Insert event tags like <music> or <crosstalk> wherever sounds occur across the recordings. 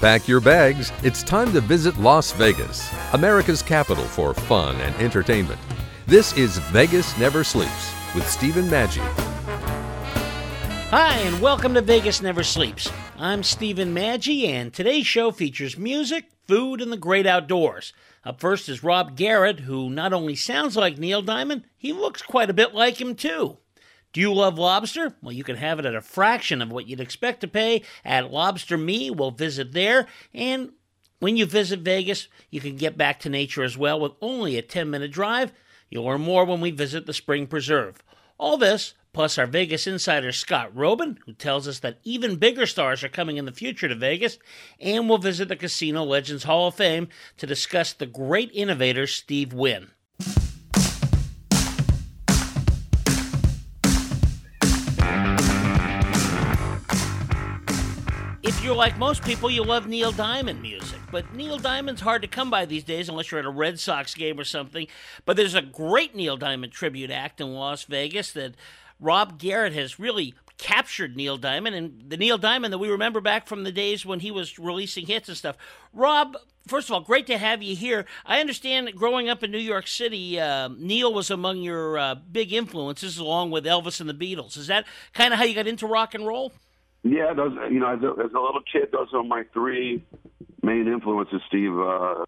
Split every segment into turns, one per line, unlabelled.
Pack your bags. It's time to visit Las Vegas, America's capital for fun and entertainment. This is Vegas Never Sleeps with Stephen Maggi.
Hi, and welcome to Vegas Never Sleeps. I'm Stephen Maggi, and today's show features music, food, and the great outdoors. Up first is Rob Garrett, who not only sounds like Neil Diamond, he looks quite a bit like him, too. Do you love lobster? Well, you can have it at a fraction of what you'd expect to pay at Lobster Me. We'll visit there. And when you visit Vegas, you can get back to nature as well with only a 10 minute drive. You'll learn more when we visit the Springs Preserve. All this, plus our Vegas insider Scott Roeben, who tells us that even bigger stars are coming in the future to Vegas, and we'll visit the Casino Legends Hall of Fame to discuss the great innovator Steve Wynn. You're like most people, you love Neil Diamond music. But Neil Diamond's hard to come by these days unless you're at a Red Sox game or something. But there's a great Neil Diamond tribute act in Las Vegas that Rob Garrett has really captured Neil Diamond and the Neil Diamond that we remember back from the days when he was releasing hits and stuff. Rob, first of all, great to have you here. I understand that growing up in New York City, uh, Neil was among your uh, big influences along with Elvis and the Beatles. Is that kind of how you got into rock and roll?
Yeah, those you know, as a, as a little kid, those are my three main influences: Steve, uh,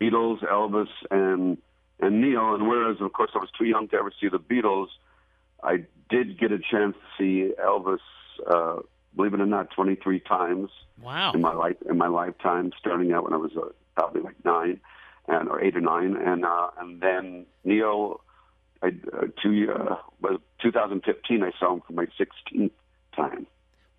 Beatles, Elvis, and and Neil. And whereas, of course, I was too young to ever see the Beatles, I did get a chance to see Elvis. Uh, believe it or not, 23 times.
Wow!
In my life, in my lifetime, starting out when I was uh, probably like nine, and or eight or nine, and uh, and then Neil. I, uh, two, uh, was 2015. I saw him for my 16th time.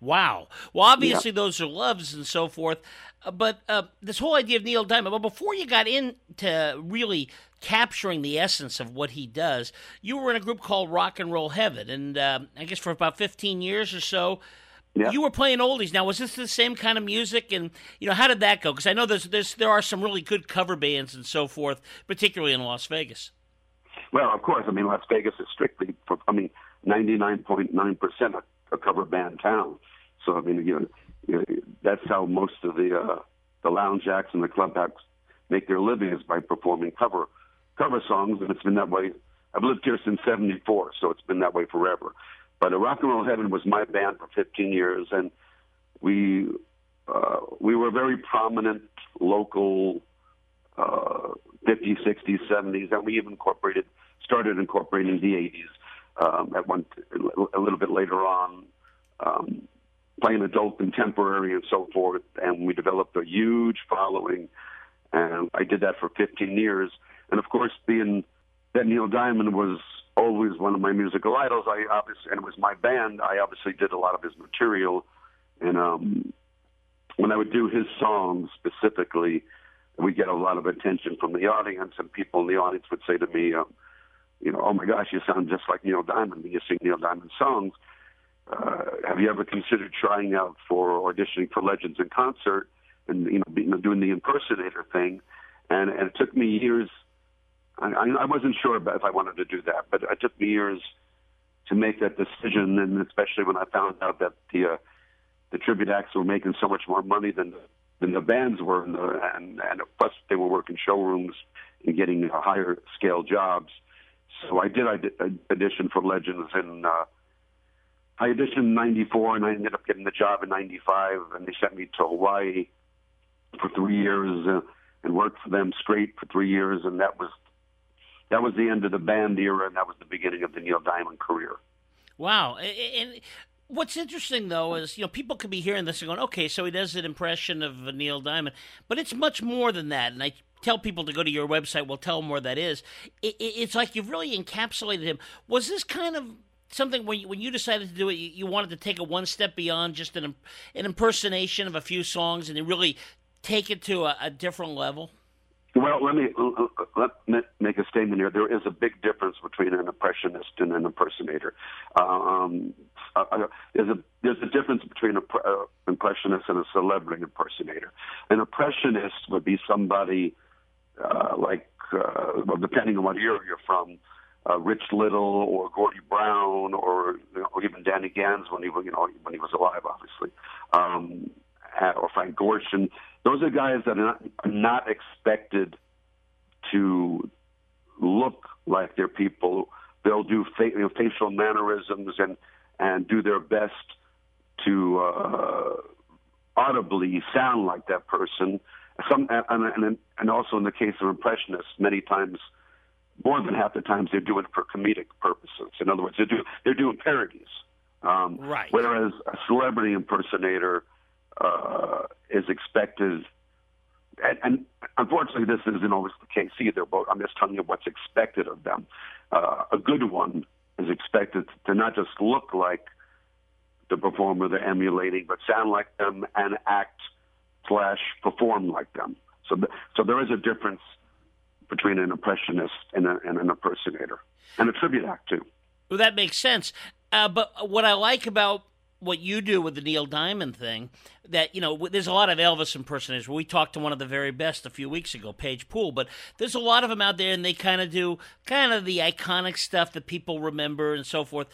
Wow. Well, obviously yeah. those are loves and so forth, uh, but uh, this whole idea of Neil Diamond. But before you got into really capturing the essence of what he does, you were in a group called Rock and Roll Heaven, and uh, I guess for about fifteen years or so. Yeah. You were playing oldies. Now, was this the same kind of music? And you know, how did that go? Because I know there's, there's there are some really good cover bands and so forth, particularly in Las Vegas.
Well, of course. I mean, Las Vegas is strictly, for, I mean, ninety nine point nine percent a cover band town. So I mean, know that's how most of the uh, the lounge acts and the club acts make their living is by performing cover cover songs, and it's been that way. I've lived here since '74, so it's been that way forever. But Rock and Roll Heaven was my band for 15 years, and we uh, we were very prominent local uh, 50s, 60s, 70s, and we even incorporated started incorporating the 80s um, at one a little bit later on. Um, playing adult contemporary and so forth. And we developed a huge following. And I did that for 15 years. And of course, being that Neil Diamond was always one of my musical idols, I obviously, and it was my band, I obviously did a lot of his material. And um, when I would do his songs specifically, we get a lot of attention from the audience, and people in the audience would say to me, um, you know, oh my gosh, you sound just like Neil Diamond when you sing Neil Diamond songs uh, have you ever considered trying out for auditioning for Legends in Concert and you know, be, you know doing the impersonator thing? And, and it took me years. I, I wasn't sure about if I wanted to do that, but it took me years to make that decision, and especially when I found out that the uh, the tribute acts were making so much more money than than the bands were, and, the, and and plus they were working showrooms and getting higher scale jobs. So I did I did audition for Legends in uh, I auditioned in '94 and I ended up getting the job in '95, and they sent me to Hawaii for three years uh, and worked for them straight for three years, and that was that was the end of the band era, and that was the beginning of the Neil Diamond career.
Wow, and what's interesting though is you know people could be hearing this and going, okay, so he does an impression of Neil Diamond, but it's much more than that, and I tell people to go to your website. We'll tell them where that is. it's like you've really encapsulated him. Was this kind of something when you, when you decided to do it, you, you wanted to take it one step beyond just an an impersonation of a few songs and really take it to a, a different level?
Well, let me let me make a statement here. There is a big difference between an impressionist and an impersonator. Um, uh, uh there's a there's a difference between an uh, impressionist and a celebrity impersonator. An impressionist would be somebody uh, like, uh, well, depending on what era you're from, uh, Rich Little or Gordie Brown or, you know, or even Danny Gans when he was you know when he was alive, obviously. Um, or Frank Gorshin. Those are guys that are not, are not expected to look like they're people. They'll do fa- you know, facial mannerisms and and do their best to uh, audibly sound like that person. Some and, and and also in the case of impressionists, many times more than half the times they're doing it for comedic purposes. In other words, they're do they're doing parodies.
Um, right.
Whereas a celebrity impersonator uh, is expected, and, and, unfortunately, this isn't always the case either. But I'm just telling you what's expected of them. Uh, a good one is expected to not just look like the performer they're emulating, but sound like them and act slash perform like them. So, th- so there is a difference between an impressionist and, a, and an impersonator, and a tribute act too.
Well, that makes sense. Uh, but what I like about what you do with the Neil Diamond thing, that you know, there's a lot of Elvis impersonators. We talked to one of the very best a few weeks ago, Paige Poole, but there's a lot of them out there, and they kind of do kind of the iconic stuff that people remember and so forth.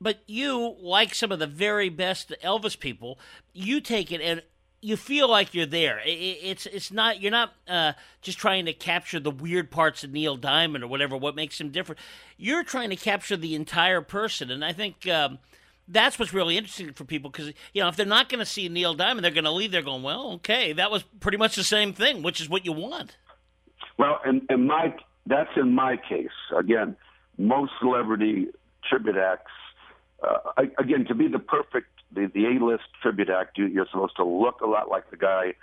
But you, like some of the very best Elvis people, you take it and you feel like you're there. It's it's not you're not uh, just trying to capture the weird parts of Neil Diamond or whatever what makes him different. You're trying to capture the entire person, and I think um, that's what's really interesting for people because you know if they're not going to see Neil Diamond, they're going to leave They're going, well, okay, that was pretty much the same thing, which is what you want.
Well, and in my that's in my case. Again, most celebrity tribute acts. Uh, again, to be the perfect the, the A-list tribute act, you, you're supposed to look a lot like the guy,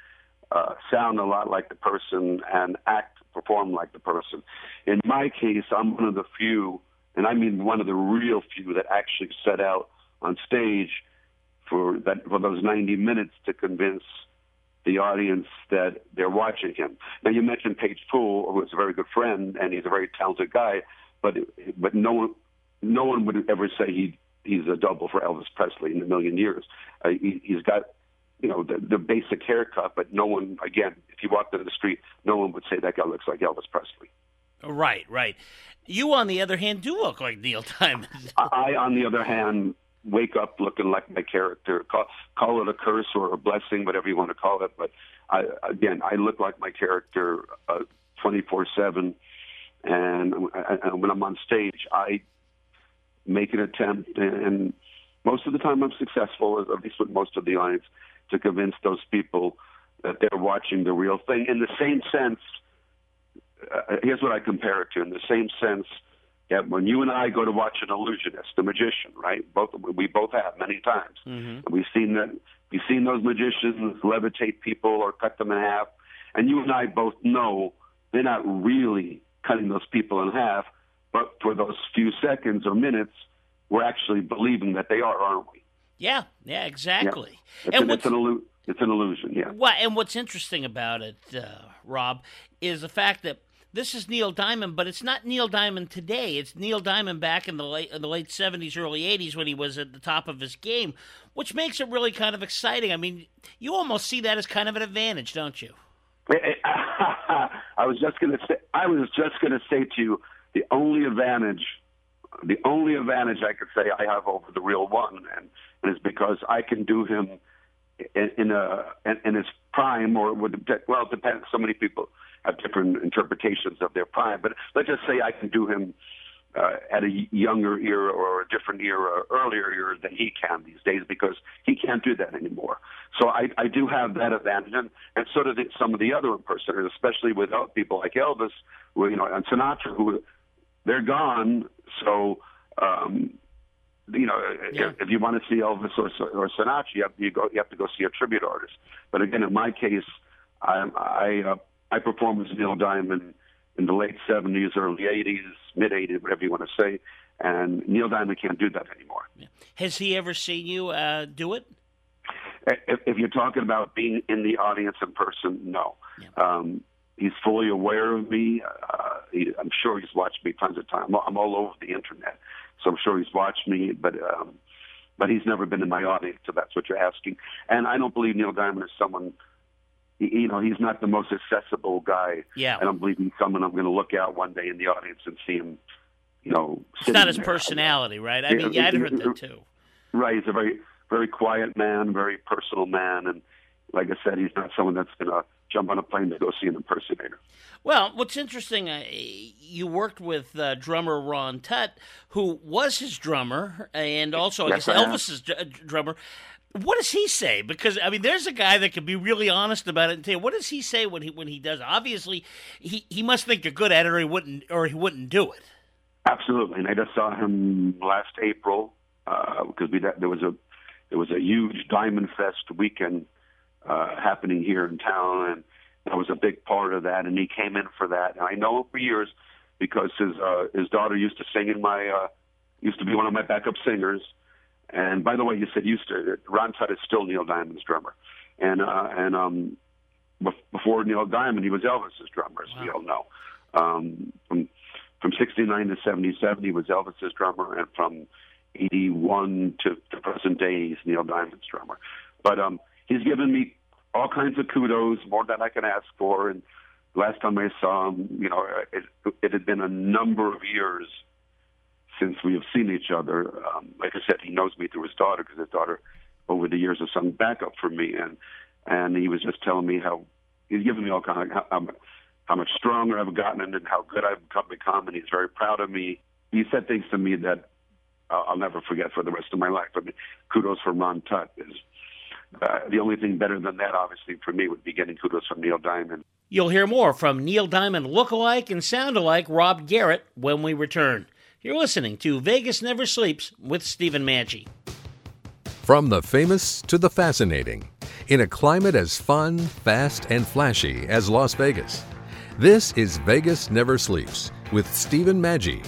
uh, sound a lot like the person, and act, perform like the person. In my case, I'm one of the few, and I mean one of the real few that actually set out on stage for that for those 90 minutes to convince the audience that they're watching him. Now you mentioned Paige Poole, who is a very good friend and he's a very talented guy, but but no one no one would ever say he he's a double for Elvis Presley in a million years. Uh, he, he's got you know the, the basic haircut, but no one again, if you walked down the street, no one would say that guy looks like Elvis Presley.
Right, right. You, on the other hand, do look like Neil Diamond. <laughs>
I, on the other hand, wake up looking like my character. Call, call it a curse or a blessing, whatever you want to call it. But I, again, I look like my character twenty four seven, and when I'm on stage, I make an attempt, and most of the time I'm successful, at least with most of the audience, to convince those people that they're watching the real thing. In the same sense, uh, here's what I compare it to. In the same sense, yeah, when you and I go to watch an illusionist, a magician, right? Both we both have many times. Mm-hmm. We've seen that. We've seen those magicians levitate people or cut them in half, and you and I both know they're not really cutting those people in half but for those few seconds or minutes, we're actually believing that they are, aren't we?
Yeah, yeah, exactly.
Yeah. It's, and an, it's, an illu- it's an illusion, yeah.
Well, and what's interesting about it, uh, Rob, is the fact that this is Neil Diamond, but it's not Neil Diamond today. It's Neil Diamond back in the late in the late seventies, early eighties when he was at the top of his game, which makes it really kind of exciting. I mean, you almost see that as kind of an advantage, don't you? <laughs>
I was just going to say. I was just going to say to you the only advantage, the only advantage I could say I have over the real one, and, and is because I can do him in, in a in, in his prime, or well it depends. So many people have different interpretations of their prime, but let's just say I can do him uh, at a younger era or a different era, earlier era than he can these days because he can't do that anymore. So I, I do have that advantage, and, and so do some of the other impersonators, especially with people like Elvis, who, you know, and Sinatra, who they're gone. So, um, you know, yeah. if, if, you want to see Elvis or, or Sinatra, you have, you, go, you have to go see a tribute artist. But again, in my case, I I, uh, I performed as Neil Diamond in the late '70s, early '80s, mid '80s, whatever you want to say. And Neil Diamond can't do that anymore.
Yeah. Has he ever seen you uh, do it?
If, if, you're talking about being in the audience in person, no. Yeah. Um, he's fully aware of me. Uh, he, I'm sure he's watched me tons of times. I'm all over the internet, so I'm sure he's watched me. But um, but he's never been in my audience, so that's what you're asking. And I don't believe Neil Diamond is someone. You know, he's not the most accessible guy.
Yeah.
I don't believe he's someone I'm going to look out one day in the audience and see him. You know,
it's not his there. personality, right? I mean, yeah, I'd heard that too.
Right, he's a very very quiet man, very personal man, and like I said, he's not someone that's going to jump on a plane to go see an impersonator.
Well, what's interesting, uh, you worked with uh, drummer Ron Tutt, who was his drummer, and also I
Yes,
guess
I.
Elvis's dr- drummer. What does he say? Because I mean, there's a guy that can be really honest about it and tell you what does he say when he when he does. Obviously, he he must think you're good at it, or he wouldn't or he wouldn't do it.
Absolutely, and I just saw him last April because we there was a there was a huge Diamond Fest weekend uh, happening here in town, and I was a big part of that. And he came in for that, and I know him for years because his uh, his daughter used to sing in my uh, used to be one of my backup singers. And by the way, you said used to. Ron Tutt is still Neil Diamond's drummer, and uh, and um, before Neil Diamond, he was Elvis's drummer, as we all know. Um, from from 69 to 77, he was Elvis's drummer, and from 81 to the present day, he's Neil Diamond's drummer. But um, he's given me all kinds of kudos, more than I can ask for. And last time I saw him, you know, it, it had been a number of years since we have seen each other. Um, like I said, he knows me through his daughter because his daughter, over the years, has sung backup for me, and and he was just telling me how he's given me all kind of how, how, much stronger I've gotten and how good I've become, become, and he's very proud of me. He said things to me that uh, I'll never forget for the rest of my life. I mean, kudos for Ron Tutt. Is uh, the only thing better than that, obviously, for me would be getting kudos from Neil Diamond.
You'll hear more from Neil Diamond look-alike and sound-alike Rob Garrett when we return. You're listening to Vegas Never Sleeps with Stephen Maggi.
From the famous to the fascinating, in a climate as fun, fast, and flashy as Las Vegas. This is Vegas Never Sleeps with Stephen Maggi.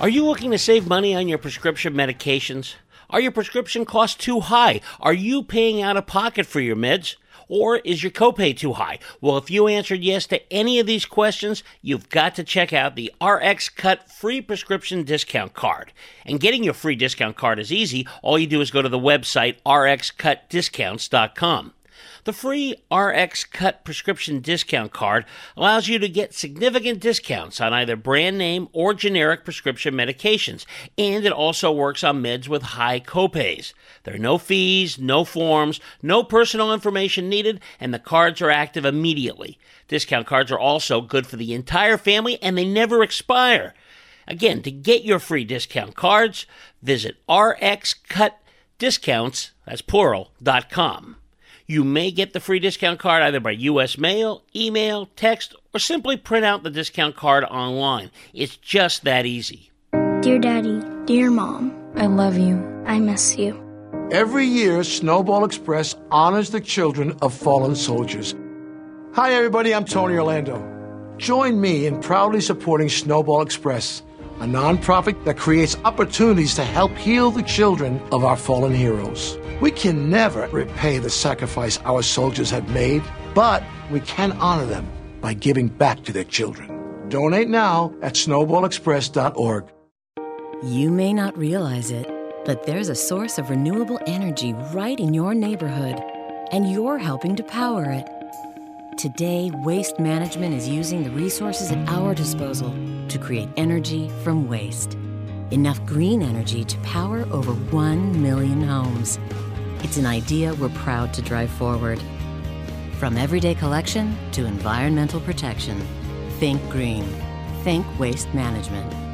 Are you looking to save money on your prescription medications? Are your prescription costs too high? Are you paying out of pocket for your meds? Or is your copay too high? Well, if you answered yes to any of these questions, you've got to check out the RX Cut free prescription discount card. And getting your free discount card is easy. All you do is go to the website rxcutdiscounts.com. The free RX Cut prescription discount card allows you to get significant discounts on either brand name or generic prescription medications, and it also works on meds with high copays. There are no fees, no forms, no personal information needed, and the cards are active immediately. Discount cards are also good for the entire family and they never expire. Again, to get your free discount cards, visit rxcutdiscounts, that's plural, dot com. You may get the free discount card either by U.S. mail, email, text, or simply print out the discount card online. It's just that easy.
Dear Daddy, dear Mom,
I love you.
I miss you.
Every year, Snowball Express honors the children of fallen soldiers. Hi, everybody, I'm Tony Orlando. Join me in proudly supporting Snowball Express, a nonprofit that creates opportunities to help heal the children of our fallen heroes. We can never repay the sacrifice our soldiers have made, but we can honor them by giving back to their children. Donate now at snowballexpress.org.
You may not realize it, but there's a source of renewable energy right in your neighborhood, and you're helping to power it. Today, Waste Management is using the resources at our disposal to create energy from waste. Enough green energy to power over 1 million homes. It's an idea we're proud to drive forward. From everyday collection to environmental protection, think green. Think Waste Management.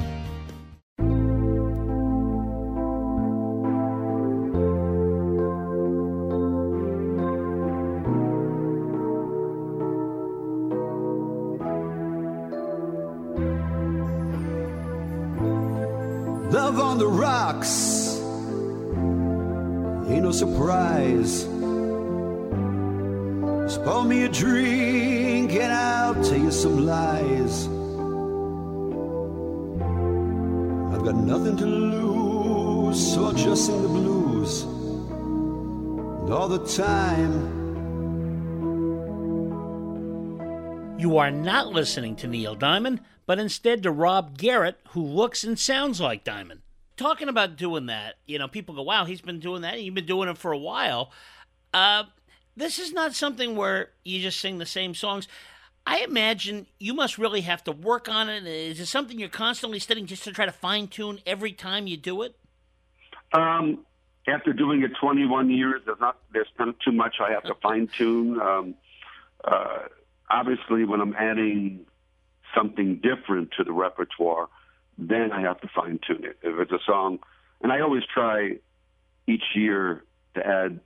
Rocks ain't no surprise. Just pour me a drink and I'll tell you some lies. I've got nothing to lose, so I'll just sing the blues. And all the time.
You are not listening to Neil Diamond, but instead to Rob Garrett, who looks and sounds like Diamond. Talking about doing that, you know, people go, wow, he's been doing that, you've been doing it for a while. Uh, this is not something where you just sing the same songs. I imagine you must really have to work on it. Is it something you're constantly studying just to try to fine tune every time you do it?
Um, after doing it 21 years, there's not there's not too much I have to fine tune. Um, uh, obviously, when I'm adding something different to the repertoire, then I have to fine tune it. If it's a song, and I always try each year to add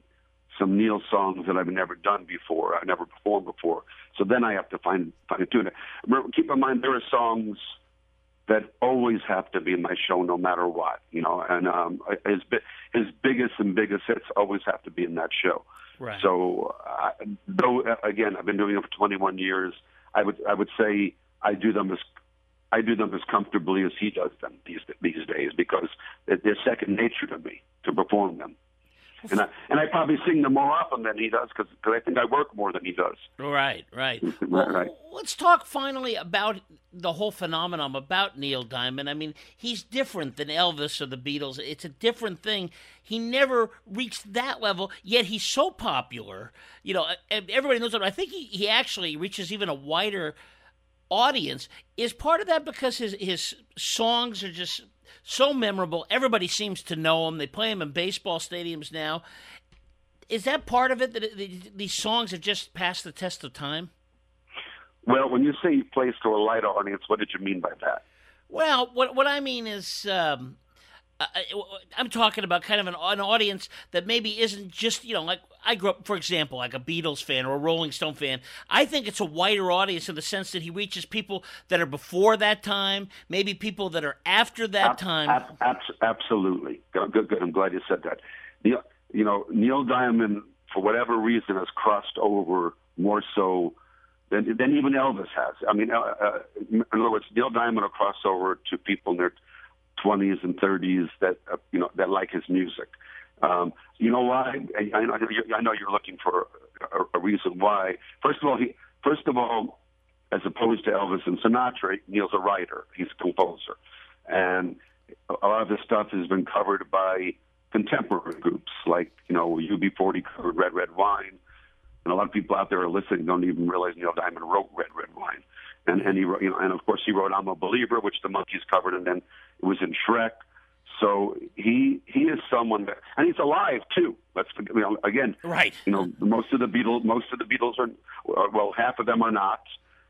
some Neil songs that I've never done before, I've never performed before. So then I have to fine fine tune it. Remember, keep in mind there are songs that always have to be in my show no matter what, you know. And um, his his biggest and biggest hits always have to be in that show.
Right.
So, uh, though again, I've been doing it for 21 years. I would I would say I do them as I do them as comfortably as he does them these these days because they're second nature to me to perform them and I and I probably sing them more often than he does because I think I work more than he does.
Right, <laughs> right.
well, right.
Let's talk finally about the whole phenomenon about Neil Diamond. I mean, he's different than Elvis or the Beatles. It's a different thing. He never reached that level, yet he's so popular. You know, everybody knows him. I think he, he actually reaches even a wider audience. Is part of that because his his songs are just so memorable. Everybody seems to know him. They play him in baseball stadiums now. Is that part of it that these songs have just passed the test of time?
Well, when you say he plays to a light audience, what did you mean by that?
Well, what what I mean is um, I'm talking about kind of an, an audience that maybe isn't just you know like I grew up, for example, like a Beatles fan or a Rolling Stone fan. I think it's a wider audience in the sense that he reaches people that are before that time, maybe people that are after that ab- time.
Ab- ab- absolutely, good, good. I'm glad you said that. Neil, you know, Neil Diamond, for whatever reason, has crossed over more so than, than even Elvis has. I mean, uh, uh, in other words, Neil Diamond will cross over to people in their 20s and 30s that uh, you know that like his music. Um, you know why? I, I, know you're looking for a, a reason why. First of all, he first of all, as opposed to Elvis and Sinatra, Neil's a writer. He's a composer, and a lot of his stuff has been covered by contemporary groups like you know UB40 covered Red Red Wine, and a lot of people out there are listening don't even realize Neil Diamond wrote Red Red Wine and and he wrote, you know, and of course he wrote "I'm a Believer," which the Monkees covered, and then it was in Shrek. So he he is someone that, and he's alive too. Let's you know again,
right?
You know, most of the Beatles, most of the Beatles are, well, half of them are not.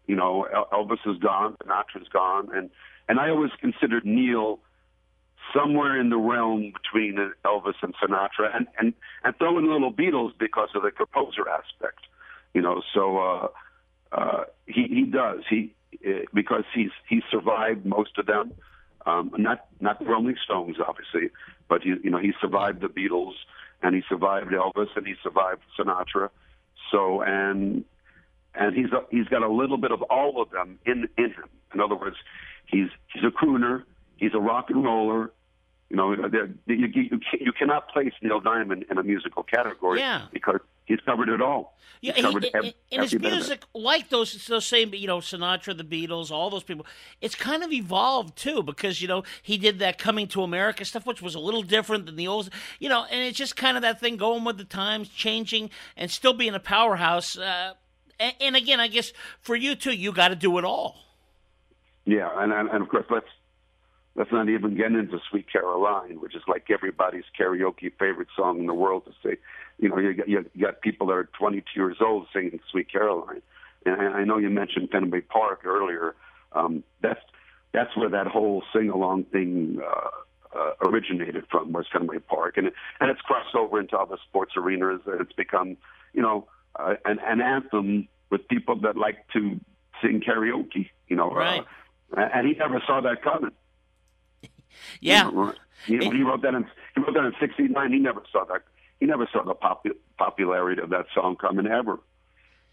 You know, Elvis is gone, Sinatra's gone, and and I always considered Neil somewhere in the realm between Elvis and Sinatra, and and and throw in little Beatles because of the composer aspect. You know, so. uh uh, he he does he uh, because he's he survived most of them. Um, not not the Rolling Stones, obviously, but he you know he survived the Beatles and he survived Elvis and he survived Sinatra. So and and he's a, he's got a little bit of all of them in in him. In other words, he's he's a crooner, he's a rock and roller. You know, you, you, you cannot place Neil Diamond in a musical category
yeah.
because he's covered it all.
Yeah, he, every, in his music, like those those same, you know, Sinatra, the Beatles, all those people, it's kind of evolved too because you know he did that coming to America stuff, which was a little different than the old, you know, and it's just kind of that thing going with the times, changing, and still being a powerhouse. Uh, and, and again, I guess for you too, you got to do it all.
Yeah, and, and and of course let's let's not even get into Sweet Caroline, which is like everybody's karaoke favorite song in the world to say you know, you got, you got people that are 22 years old singing "Sweet Caroline," and I know you mentioned Fenway Park earlier. Um, that's that's where that whole sing-along thing uh, uh, originated from was Fenway Park, and and it's crossed over into other sports arenas. And it's become, you know, uh, an, an anthem with people that like to sing karaoke. You know,
right.
uh, and he never saw that coming. <laughs>
yeah,
you know, he, he wrote that in he wrote that in '69. He never saw that he never saw the pop- popularity of that song coming ever.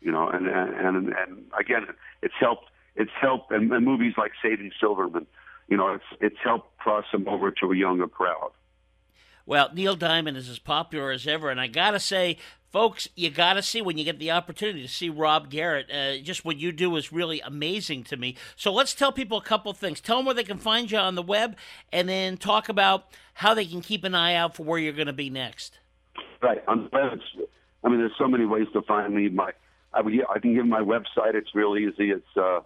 You know, and and and, again, it's helped. It's helped, and, and movies like Saving Silverman, you know, it's it's helped cross him over to a younger crowd.
Well, Neil Diamond is as popular as ever, and I gotta say, folks, you gotta see when you get the opportunity to see Rob Garrett. Uh, just what you do is really amazing to me. So let's tell people a couple things. Tell them where they can find you on the web, and then talk about how they can keep an eye out for where you're going to be next.
Right. On the I mean, there's so many ways to find me. My, I, would, I can give my website. It's real easy. It's uh,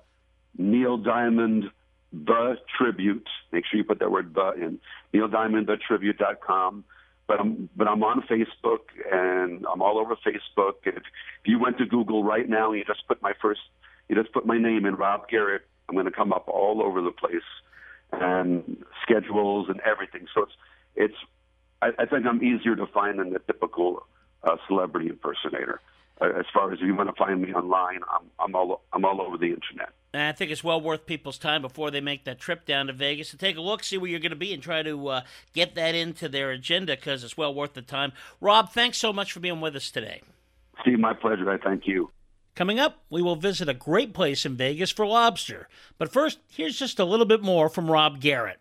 Neil Diamond the Tribute. Make sure you put that word "the" in. Neil Diamond the Tribute.com. but I'm but I'm on Facebook and I'm all over Facebook. If, if you went to Google right now and you just put my first, you just put my name in Rob Garrett, I'm going to come up all over the place and schedules and everything. So it's it's I, I think I'm easier to find than the typical uh, celebrity impersonator. Uh, as far as if you want to find me online, I'm I'm all I'm all over the internet.
And I think it's well worth people's time before they make that trip down to Vegas to take a look, see where you're going to be, and try to uh, get that into their agenda because it's well worth the time. Rob, thanks so much for being with us today.
Steve, my pleasure. I thank you.
Coming up, we will visit a great place in Vegas for lobster. But first, here's just a little bit more from Rob Garrett.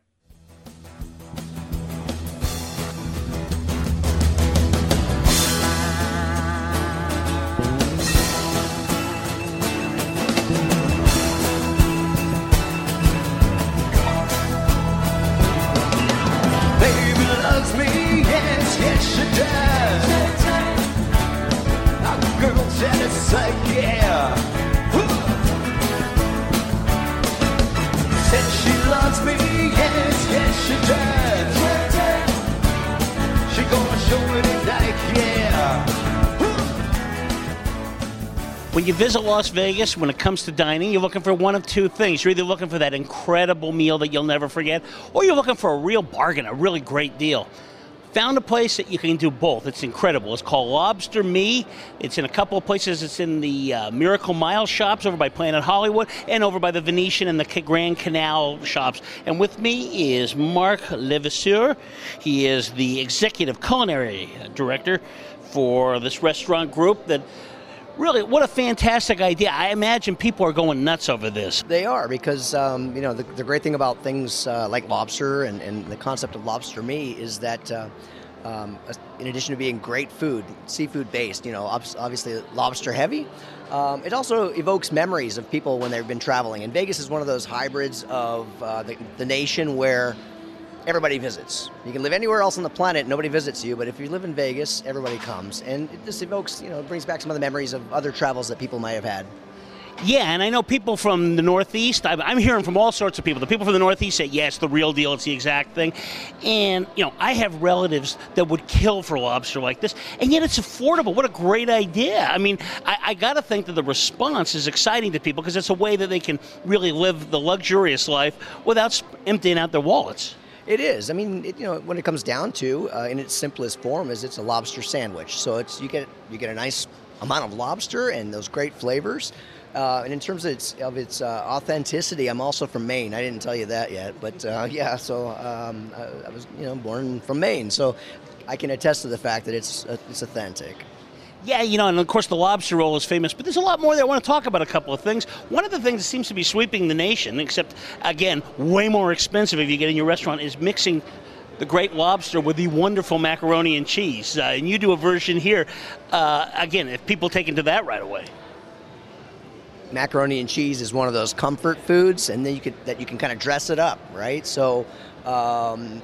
When you visit Las Vegas, when it comes to dining, you're looking for one of two things. You're either looking for that incredible meal that you'll never forget, or you're looking for a real bargain, a really great deal. Found a place that you can do both. It's incredible. It's called Lobster Me. It's in a couple of places. It's in the uh, Miracle Mile shops over by Planet Hollywood and over by the Venetian and the Grand Canal shops. And with me is Mark Levasseur. He is the executive culinary director for this restaurant group that Really, what a fantastic idea. I imagine people are going nuts over this.
They are because um, you know the, the great thing about things uh, like lobster and, and the concept of lobster me is that uh, um, in addition to being great food, seafood based, you know, obviously lobster heavy. Um, it also evokes memories of people when they've been traveling. And Vegas is one of those hybrids of uh, the, the nation where everybody visits. You can live anywhere else on the planet, nobody visits you, but if you live in Vegas, everybody comes. And it just evokes, you know, brings back some of the memories of other travels that people might have had.
Yeah, and I know people from the Northeast. I'm, I'm hearing from all sorts of people. The people from the Northeast say, yeah, it's the real deal. It's the exact thing. And, you know, I have relatives that would kill for lobster like this, and yet it's affordable. What a great idea. I mean, I, I got to think that the response is exciting to people because it's a way that they can really live the luxurious life without emptying out their wallets.
It is. I mean, it, you know, when it comes down to, uh, in its simplest form, is it's a lobster sandwich. So it's you get you get a nice amount of lobster and those great flavors. Uh, and in terms of its of its uh, authenticity, I'm also from Maine. I didn't tell you that yet, but uh, <laughs> yeah. So um, I, I was you know born from Maine, so I can attest to the fact that it's uh, it's authentic.
Yeah, you know, and of course the lobster roll is famous, but there's a lot more there. I want to talk about a couple of things. One of the things that seems to be sweeping the nation, except again, way more expensive if you get in your restaurant, is mixing the great lobster with the wonderful macaroni and cheese. Uh, and you do a version here. Uh, again, if people take into that right away.
macaroni and cheese is one of those comfort foods, and then you could that you can kind of dress it up, right? So, um,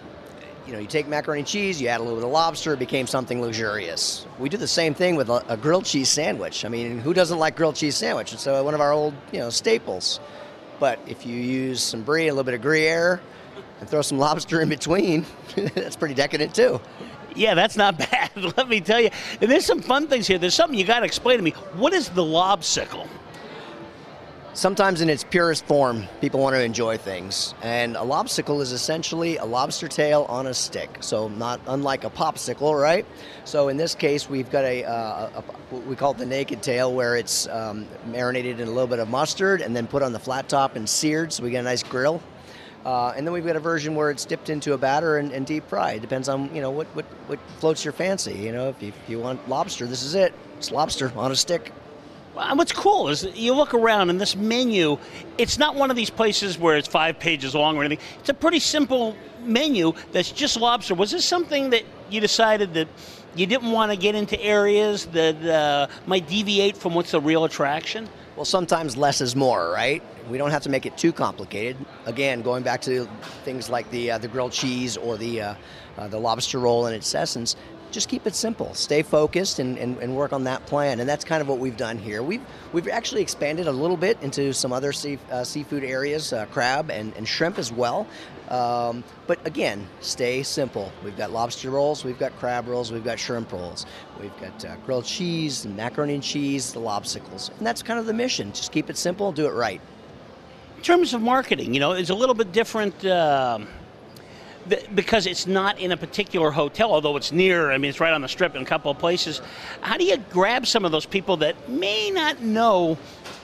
you know, you take macaroni and cheese, you add a little bit of lobster, it became something luxurious. We do the same thing with a, a grilled cheese sandwich. I mean, who doesn't like grilled cheese sandwich? It's uh, one of our old, you know, staples. But if you use some brie, a little bit of Gruyere, and throw some lobster in between, <laughs> that's pretty decadent too.
Yeah, that's not <laughs> bad. Let me tell you. And there's some fun things here. There's something you got to explain to me. What is the lobsicle?
Sometimes in its purest form, people want to enjoy things. And a lobsicle is essentially a lobster tail on a stick. So, not unlike a popsicle, right? So, in this case, we've got a, uh, a, a we call it the naked tail, where it's um, marinated in a little bit of mustard and then put on the flat top and seared. So, we get a nice grill. Uh, and then we've got a version where it's dipped into a batter and, and deep fried. Depends on you know what, what, what floats your fancy. You know, if you, if you want lobster, this is it. It's lobster on a stick.
Well, What's cool is you look around and this menu, it's not one of these places where it's five pages long or anything. It's a pretty simple menu that's just lobster. Was this something that you decided that you didn't want to get into areas that uh, might deviate from what's the real attraction?
Well, sometimes less is more, right? We don't have to make it too complicated. Again, going back to things like the uh, the grilled cheese or the uh, uh, the lobster roll in its essence, just keep it simple. Stay focused and, and, and, work on that plan. And that's kind of what we've done here. We've, we've actually expanded a little bit into some other sea, uh, seafood areas, uh, crab and, and shrimp as well. Um, but again, stay simple. We've got lobster rolls, we've got crab rolls, we've got shrimp rolls, we've got uh, grilled cheese, and macaroni and cheese, the lobsicles. And that's kind of the mission. Just keep it simple, do it right.
In terms of marketing, you know, it's a little bit different. Because it's not in a particular hotel, although it's near, I mean, it's right on the strip in a couple of places. How do you grab some of those people that may not know,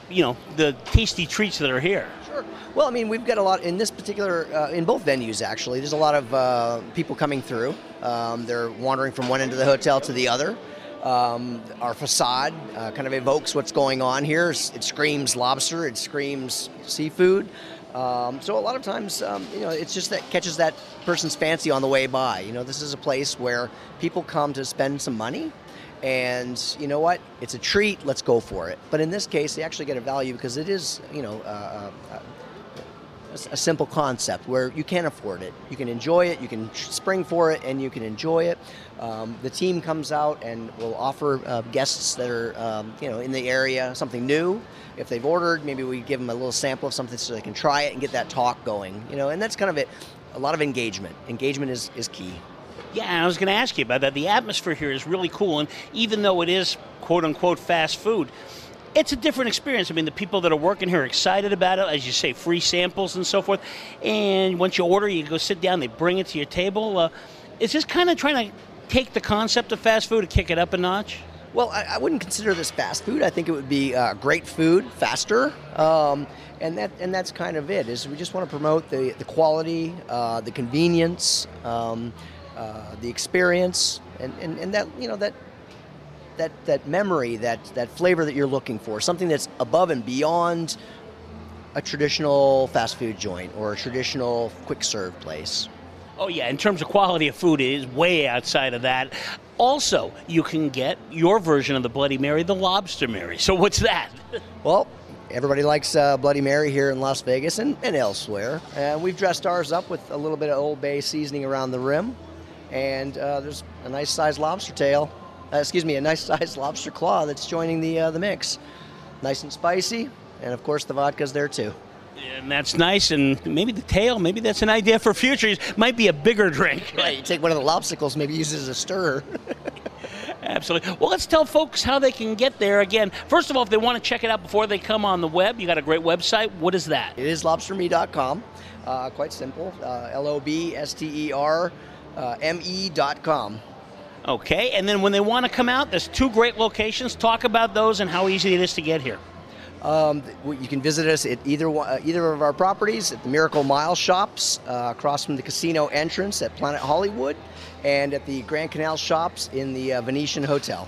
you know, the tasty treats that are here?
Sure. Well, I mean, we've got a lot in this particular, uh, in both venues actually. There's a lot of uh, people coming through. Um, they're wandering from one end of the hotel to the other. Um, our facade uh, kind of evokes what's going on here. It screams lobster. It screams seafood. Um, so a lot of times, um, you know, it's just that catches that person's fancy on the way by. You know, this is a place where people come to spend some money and you know what? It's a treat. Let's go for it. But in this case they actually get a value because it is you know uh, uh, a, simple concept where you can afford it. You can enjoy it you can spring for it and you can enjoy it. Um, the team comes out and will offer uh, guests that are um, you know in the area something new. If they've ordered maybe we give them a little sample of something so they can try it and get that talk going you know and that's kind of it. A lot of engagement. Engagement is, is key.
Yeah, I was going to ask you about that. The atmosphere here is really cool, and even though it is quote unquote fast food, it's a different experience. I mean, the people that are working here are excited about it, as you say, free samples and so forth. And once you order, you go sit down, they bring it to your table. Uh, is this kind of trying to take the concept of fast food and kick it up a notch?
Well, I, I wouldn't consider this fast food. I think it would be uh, great food, faster. Um, and that and that's kind of it. Is we just want to promote the the quality, uh, the convenience. Um, uh, the experience, and, and, and that you know that that that memory, that that flavor that you're looking for, something that's above and beyond a traditional fast food joint or a traditional quick serve place.
Oh yeah, in terms of quality of food, it is way outside of that. Also, you can get your version of the Bloody Mary, the Lobster Mary. So what's that? <laughs>
well, everybody likes uh, Bloody Mary here in Las Vegas and, and elsewhere. And we've dressed ours up with a little bit of Old Bay seasoning around the rim and uh, there's a nice sized lobster tail. Uh, excuse me, a nice sized lobster claw that's joining the uh, the mix. Nice and spicy, and of course the vodka's there too.
And that's nice, and maybe the tail, maybe that's an idea for future. Might be a bigger drink. <laughs>
right, you take one of the lobstacles, maybe use it as a stirrer. <laughs>
Absolutely. Well, let's tell folks how they can get there. Again, first of all, if they want to check it out before they come on the web, you got a great website. What is that?
It is lobsterme.com. Uh, quite simple. Uh, L O B S T E R uh, me.com.
Okay, and then when they want to come out, there's two great locations. Talk about those and how easy it is to get here.
Um, you can visit us at either uh, either of our properties at the Miracle Mile Shops uh, across from the casino entrance at Planet Hollywood, and at the Grand Canal Shops in the uh, Venetian Hotel.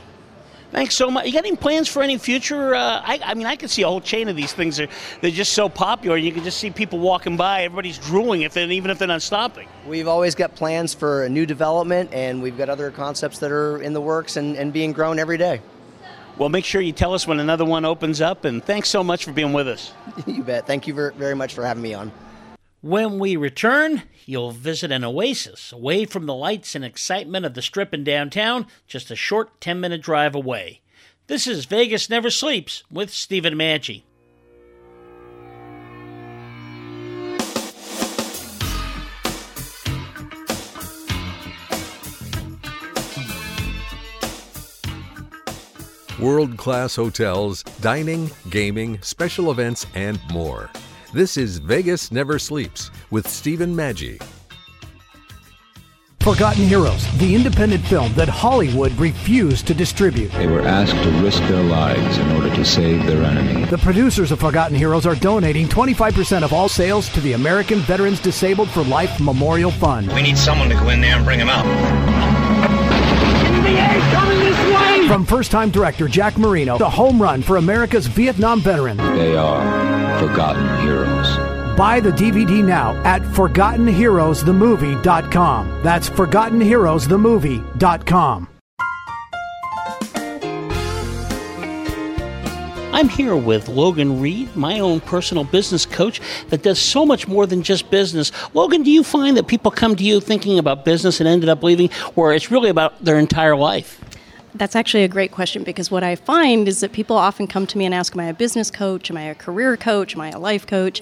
Thanks so much. You got any plans for any future? Uh, I, I, mean, I can see a whole chain of these things. They're, they're just so popular. and You can just see people walking by. Everybody's drooling, if even if they're not stopping.
We've always got plans for a new development, and we've got other concepts that are in the works and, and being grown every day.
Well, make sure you tell us when another one opens up, and thanks so much for being with us. <laughs>
you bet. Thank you very much for having me on.
When we return, you'll visit an oasis away from the lights and excitement of the strip in downtown, just a short 10 minute drive away. This is Vegas Never Sleeps with Stephen Maggi.
World class hotels, dining, gaming, special events, and more. This is Vegas Never Sleeps with Stephen Maggi.
Forgotten Heroes, the independent film that Hollywood refused to distribute.
They were asked to risk their lives in order to save their enemy.
The producers of Forgotten Heroes are donating 25% of all sales to the American Veterans Disabled for Life Memorial Fund.
We need someone to go in there and bring them out.
From first time director Jack Marino, the home run for America's Vietnam veteran.
They are forgotten heroes.
Buy the DVD now at ForgottenHeroesTheMovie.com. That's ForgottenHeroesTheMovie.com.
I'm here with Logan Reed, my own personal business coach that does so much more than just business. Logan, do you find that people come to you thinking about business and ended up leaving, or it's really about their entire life?
That's actually a great question because what I find is that people often come to me and ask, Am I a business coach? Am I a career coach? Am I a life coach?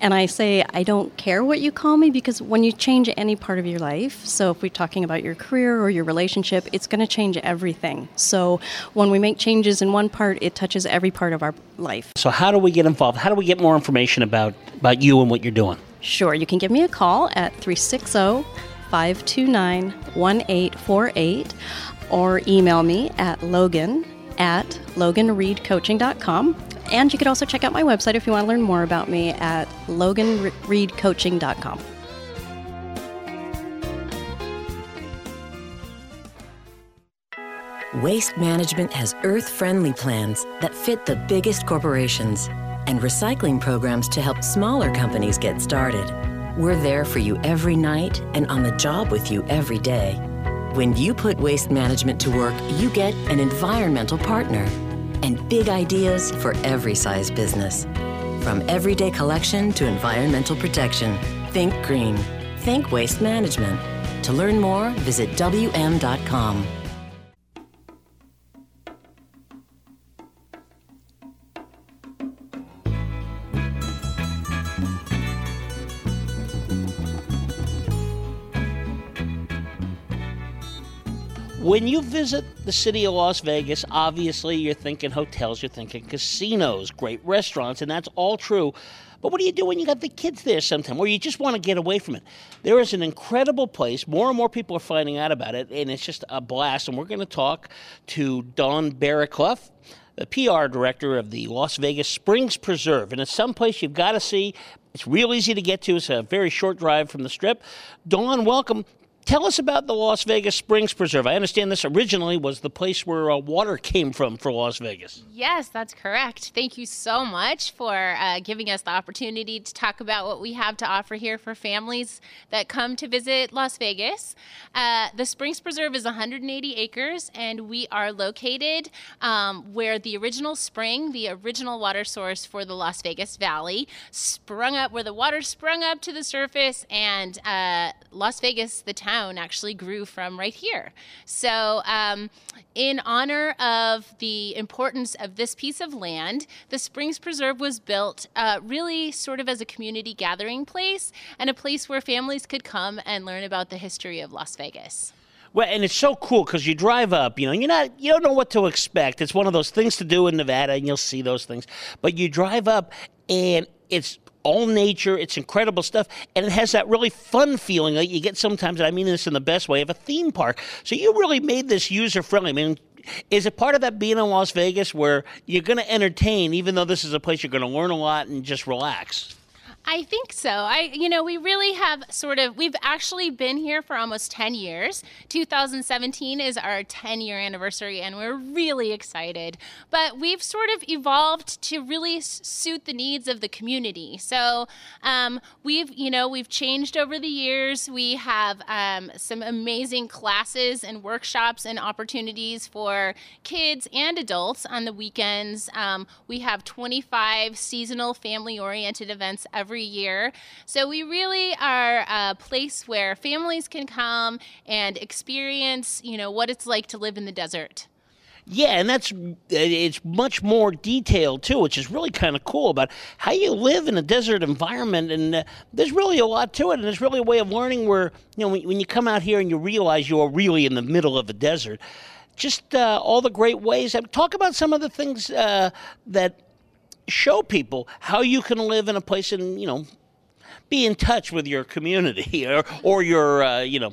And I say, I don't care what you call me because when you change any part of your life, so if we're talking about your career or your relationship, it's going to change everything. So when we make changes in one part, it touches every part of our life.
So, how do we get involved? How do we get more information about, about you and what you're doing?
Sure, you can give me a call at 360 529 1848 or email me at logan at loganreedcoaching.com. And you could also check out my website if you want to learn more about me at loganreedcoaching.com.
Waste Management has earth friendly plans that fit the biggest corporations and recycling programs to help smaller companies get started. We're there for you every night and on the job with you every day. When you put waste management to work, you get an environmental partner and big ideas for every size business. From everyday collection to environmental protection, think green. Think waste management. To learn more, visit WM.com.
When you visit the city of Las Vegas, obviously you're thinking hotels, you're thinking casinos, great restaurants, and that's all true. But what do you do when you got the kids there sometime, or you just want to get away from it? There is an incredible place. More and more people are finding out about it, and it's just a blast. And we're going to talk to Dawn Barraclough, the PR director of the Las Vegas Springs Preserve. And it's someplace you've got to see. It's real easy to get to. It's a very short drive from the strip. Dawn, welcome. Tell us about the Las Vegas Springs Preserve. I understand this originally was the place where uh, water came from for Las Vegas.
Yes, that's correct. Thank you so much for uh, giving us the opportunity to talk about what we have to offer here for families that come to visit Las Vegas. Uh, the Springs Preserve is 180 acres, and we are located um, where the original spring, the original water source for the Las Vegas Valley, sprung up, where the water sprung up to the surface, and uh, Las Vegas, the town, actually grew from right here. So, um, in honor of the importance of this piece of land, the Springs Preserve was built uh, really sort of as a community gathering place and a place where families could come and learn about the history of Las Vegas.
Well, and it's so cool because you drive up, you know, you're not, you don't know what to expect. It's one of those things to do in Nevada, and you'll see those things. But you drive up, and it's all nature. It's incredible stuff, and it has that really fun feeling that you get sometimes. I mean this in the best way of a theme park. So you really made this user friendly. I mean, is it part of that being in Las Vegas where you're going to entertain, even though this is a place you're going to learn a lot and just relax?
I think so. I, you know, we really have sort of, we've actually been here for almost 10 years. 2017 is our 10 year anniversary, and we're really excited. But we've sort of evolved to really suit the needs of the community. So um, we've, you know, we've changed over the years. We have um, some amazing classes and workshops and opportunities for kids and adults on the weekends. Um, we have 25 seasonal family oriented events every every year. So we really are a place where families can come and experience, you know, what it's like to live in the desert.
Yeah, and that's it's much more detailed too, which is really kind of cool about how you live in a desert environment. And uh, there's really a lot to it, and there's really a way of learning where you know when, when you come out here and you realize you are really in the middle of a desert. Just uh, all the great ways. Talk about some of the things uh, that show people how you can live in a place and you know be in touch with your community <laughs> or or your uh, you know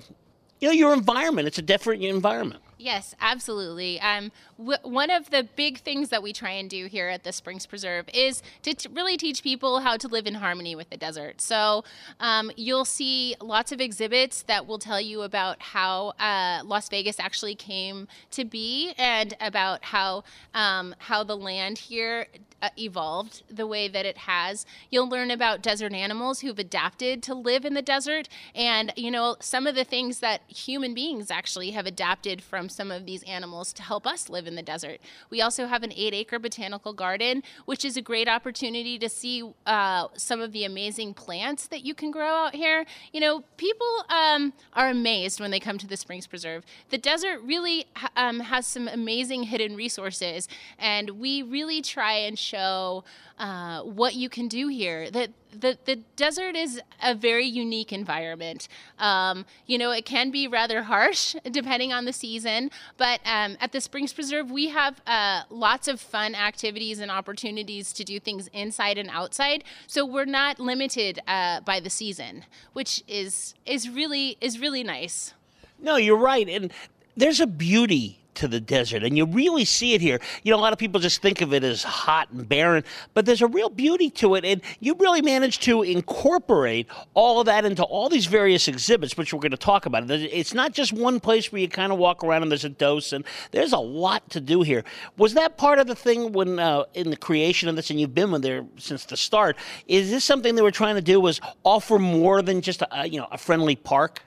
you know your environment. It's a different environment.
Yes, absolutely. Um, w- one of the big things that we try and do here at the Springs Preserve is to t- really teach people how to live in harmony with the desert. So um, you'll see lots of exhibits that will tell you about how uh, Las Vegas actually came to be and about how um, how the land here uh, evolved the way that it has. You'll learn about desert animals who've adapted to live in the desert, and you know some of the things that human beings actually have adapted from from some of these animals to help us live in the desert. We also have an eight acre botanical garden, which is a great opportunity to see uh, some of the amazing plants that you can grow out here. You know, people um, are amazed when they come to the Springs Preserve. The desert really um, has some amazing hidden resources, and we really try and show uh, what you can do here. That the, the desert is a very unique environment. Um, you know, it can be rather harsh <laughs> depending on the season, but um, at the Springs Preserve, we have uh, lots of fun activities and opportunities to do things inside and outside. So we're not limited uh, by the season, which is is really is really nice.
No, you're right, and there's a beauty to the desert. And you really see it here. You know, a lot of people just think of it as hot and barren, but there's a real beauty to it. And you really managed to incorporate all of that into all these various exhibits, which we're going to talk about. It's not just one place where you kind of walk around and there's a dose, and there's a lot to do here. Was that part of the thing when uh, in the creation of this, and you've been there since the start? Is this something they were trying to do? Was offer more than just a, you know a friendly park?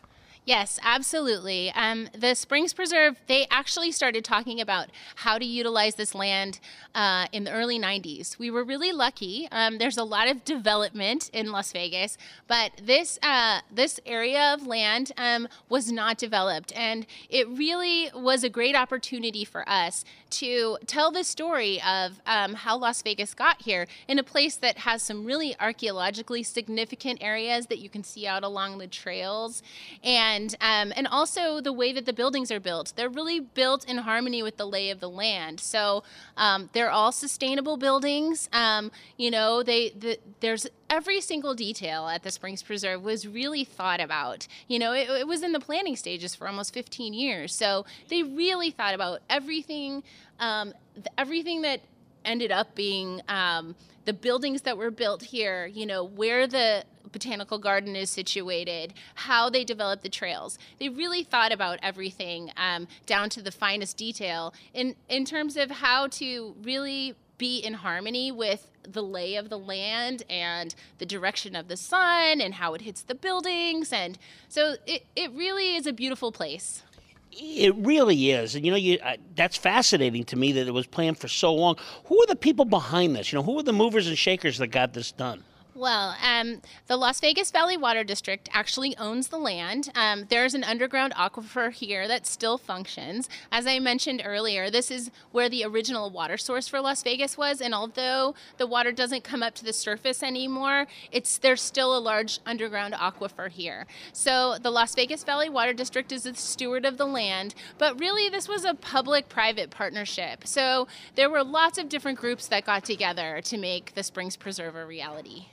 Yes, absolutely. Um, the Springs Preserve, they actually started talking about how to utilize this land uh, in the early 90s. We were really lucky. Um, there's a lot of development in Las Vegas, but this, uh, this area of land um, was not developed. And it really was a great opportunity for us to tell the story of um, how Las Vegas got here in a place that has some really archaeologically significant areas that you can see out along the trails. And and um, and also the way that the buildings are built. They're really built in harmony with the lay of the land. So um, they're all sustainable buildings. Um, you know, they the, there's every single detail at the Springs Preserve was really thought about. You know, it, it was in the planning stages for almost 15 years. So they really thought about everything, um, everything that ended up being um, the buildings that were built here, you know, where the botanical garden is situated, how they develop the trails. They really thought about everything um, down to the finest detail in, in terms of how to really be in harmony with the lay of the land and the direction of the sun and how it hits the buildings. And so it, it really is a beautiful place.
It really is, and you know, you, uh, that's fascinating to me that it was planned for so long. Who are the people behind this? You know, who are the movers and shakers that got this done?
Well, um, the Las Vegas Valley Water District actually owns the land. Um, there's an underground aquifer here that still functions. As I mentioned earlier, this is where the original water source for Las Vegas was, and although the water doesn't come up to the surface anymore, it's there's still a large underground aquifer here. So the Las Vegas Valley Water District is the steward of the land, but really this was a public-private partnership. So there were lots of different groups that got together to make the Springs Preserve a reality.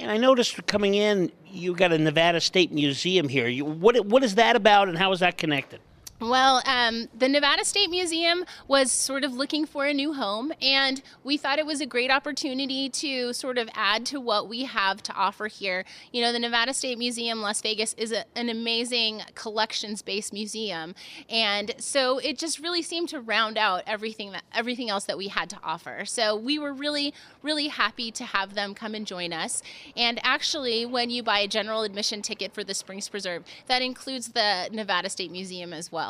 And I noticed coming in, you got a Nevada State Museum here. You, what what is that about, and how is that connected?
Well, um, the Nevada State Museum was sort of looking for a new home, and we thought it was a great opportunity to sort of add to what we have to offer here. You know, the Nevada State Museum, Las Vegas, is a, an amazing collections based museum, and so it just really seemed to round out everything that everything else that we had to offer. So we were really, really happy to have them come and join us. And actually, when you buy a general admission ticket for the Springs Preserve, that includes the Nevada State Museum as well well.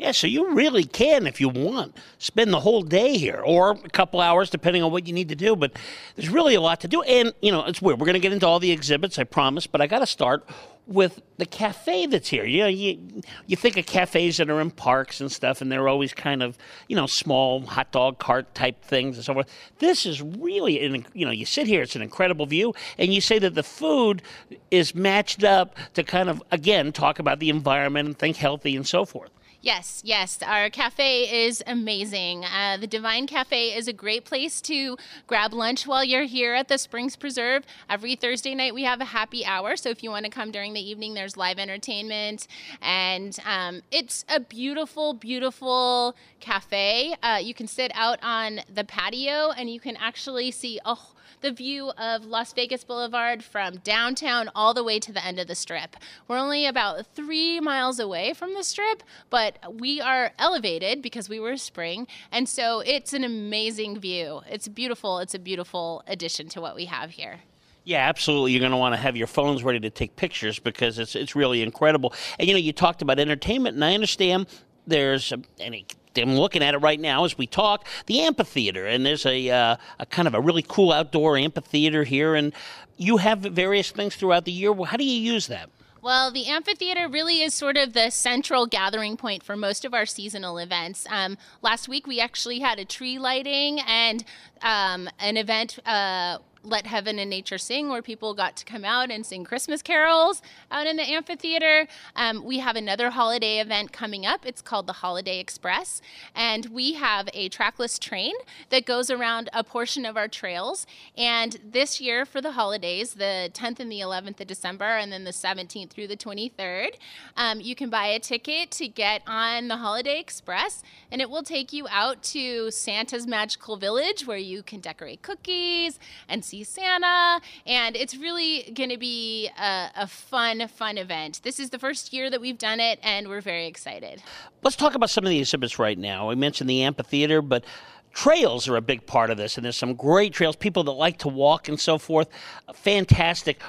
Yeah, so you really can, if you want, spend the whole day here or a couple hours, depending on what you need to do. But there's really a lot to do. And, you know, it's weird. We're going to get into all the exhibits, I promise. But I got to start with the cafe that's here. You know, you, you think of cafes that are in parks and stuff, and they're always kind of, you know, small hot dog cart type things and so forth. This is really, an, you know, you sit here, it's an incredible view, and you say that the food is matched up to kind of, again, talk about the environment and think healthy and so forth.
Yes, yes. Our cafe is amazing. Uh, the Divine Cafe is a great place to grab lunch while you're here at the Springs Preserve. Every Thursday night, we have a happy hour. So if you want to come during the evening, there's live entertainment. And um, it's a beautiful, beautiful cafe. Uh, you can sit out on the patio and you can actually see a the view of Las Vegas Boulevard from downtown all the way to the end of the strip. We're only about three miles away from the strip, but we are elevated because we were spring. And so it's an amazing view. It's beautiful. It's a beautiful addition to what we have here.
Yeah, absolutely. You're going to want to have your phones ready to take pictures because it's it's really incredible. And you know, you talked about entertainment, and I understand there's, um, and I'm looking at it right now as we talk, the amphitheater, and there's a, uh, a kind of a really cool outdoor amphitheater here, and you have various things throughout the year. How do you use that?
Well, the amphitheater really is sort of the central gathering point for most of our seasonal events. Um, last week, we actually had a tree lighting and um, an event. Uh, let Heaven and Nature Sing, where people got to come out and sing Christmas carols out in the amphitheater. Um, we have another holiday event coming up. It's called the Holiday Express. And we have a trackless train that goes around a portion of our trails. And this year for the holidays, the 10th and the 11th of December, and then the 17th through the 23rd, um, you can buy a ticket to get on the Holiday Express. And it will take you out to Santa's Magical Village, where you can decorate cookies and see Santa, and it's really going to be a, a, fun, fun event. This is the first year that we've done it, and we're very excited.
Let's talk about some of the exhibits right now. We mentioned the amphitheater, but trails are a big part of this, and there's some great trails, people that like to walk and so forth. Fantastic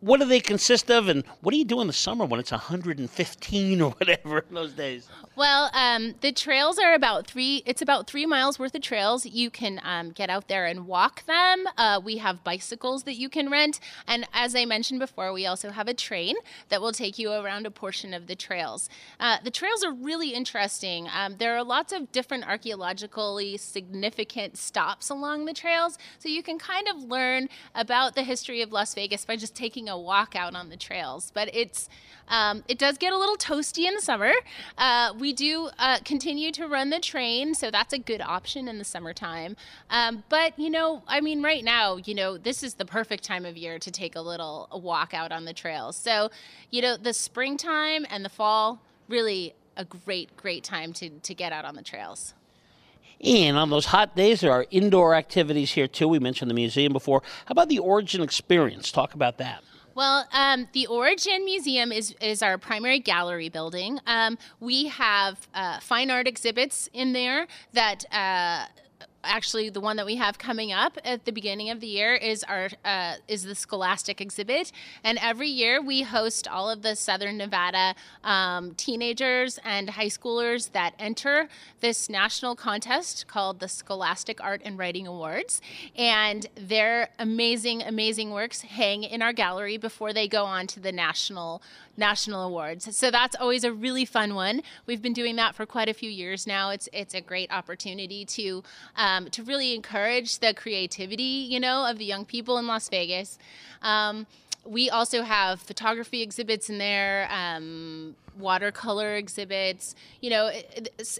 what do they consist of, and what do you do in the summer when it's 115 or whatever in those days?
Well, um, the trails are about three. It's about three miles worth of trails. You can um, get out there and walk them. Uh, we have bicycles that you can rent, and as I mentioned before, we also have a train that will take you around a portion of the trails. Uh, the trails are really interesting. Um, there are lots of different archaeologically significant stops along the trails, so you can kind of learn about the history of Las Vegas by just taking a walk out on the trails. But it's um, it does get a little toasty in the summer. Uh, we do uh, continue to run the train, so that's a good option in the summertime. Um, but you know, I mean, right now, you know, this is the perfect time of year to take a little walk out on the trails. So, you know, the springtime and the fall really a great, great time to to get out on the trails.
And on those hot days, there are indoor activities here too. We mentioned the museum before. How about the Origin Experience? Talk about that.
Well, um, the Origin Museum is, is our primary gallery building. Um, we have uh, fine art exhibits in there that. Uh, actually the one that we have coming up at the beginning of the year is our uh, is the Scholastic exhibit, and every year we host all of the Southern Nevada um, teenagers and high schoolers that enter this national contest called the Scholastic Art and Writing Awards, and their amazing, amazing works hang in our gallery before they go on to the national national awards. So that's always a really fun one. We've been doing that for quite a few years now. It's it's a great opportunity to um, to really encourage the creativity, you know, of the young people in Las Vegas. Um, we also have photography exhibits in there. Um, watercolor exhibits, you know,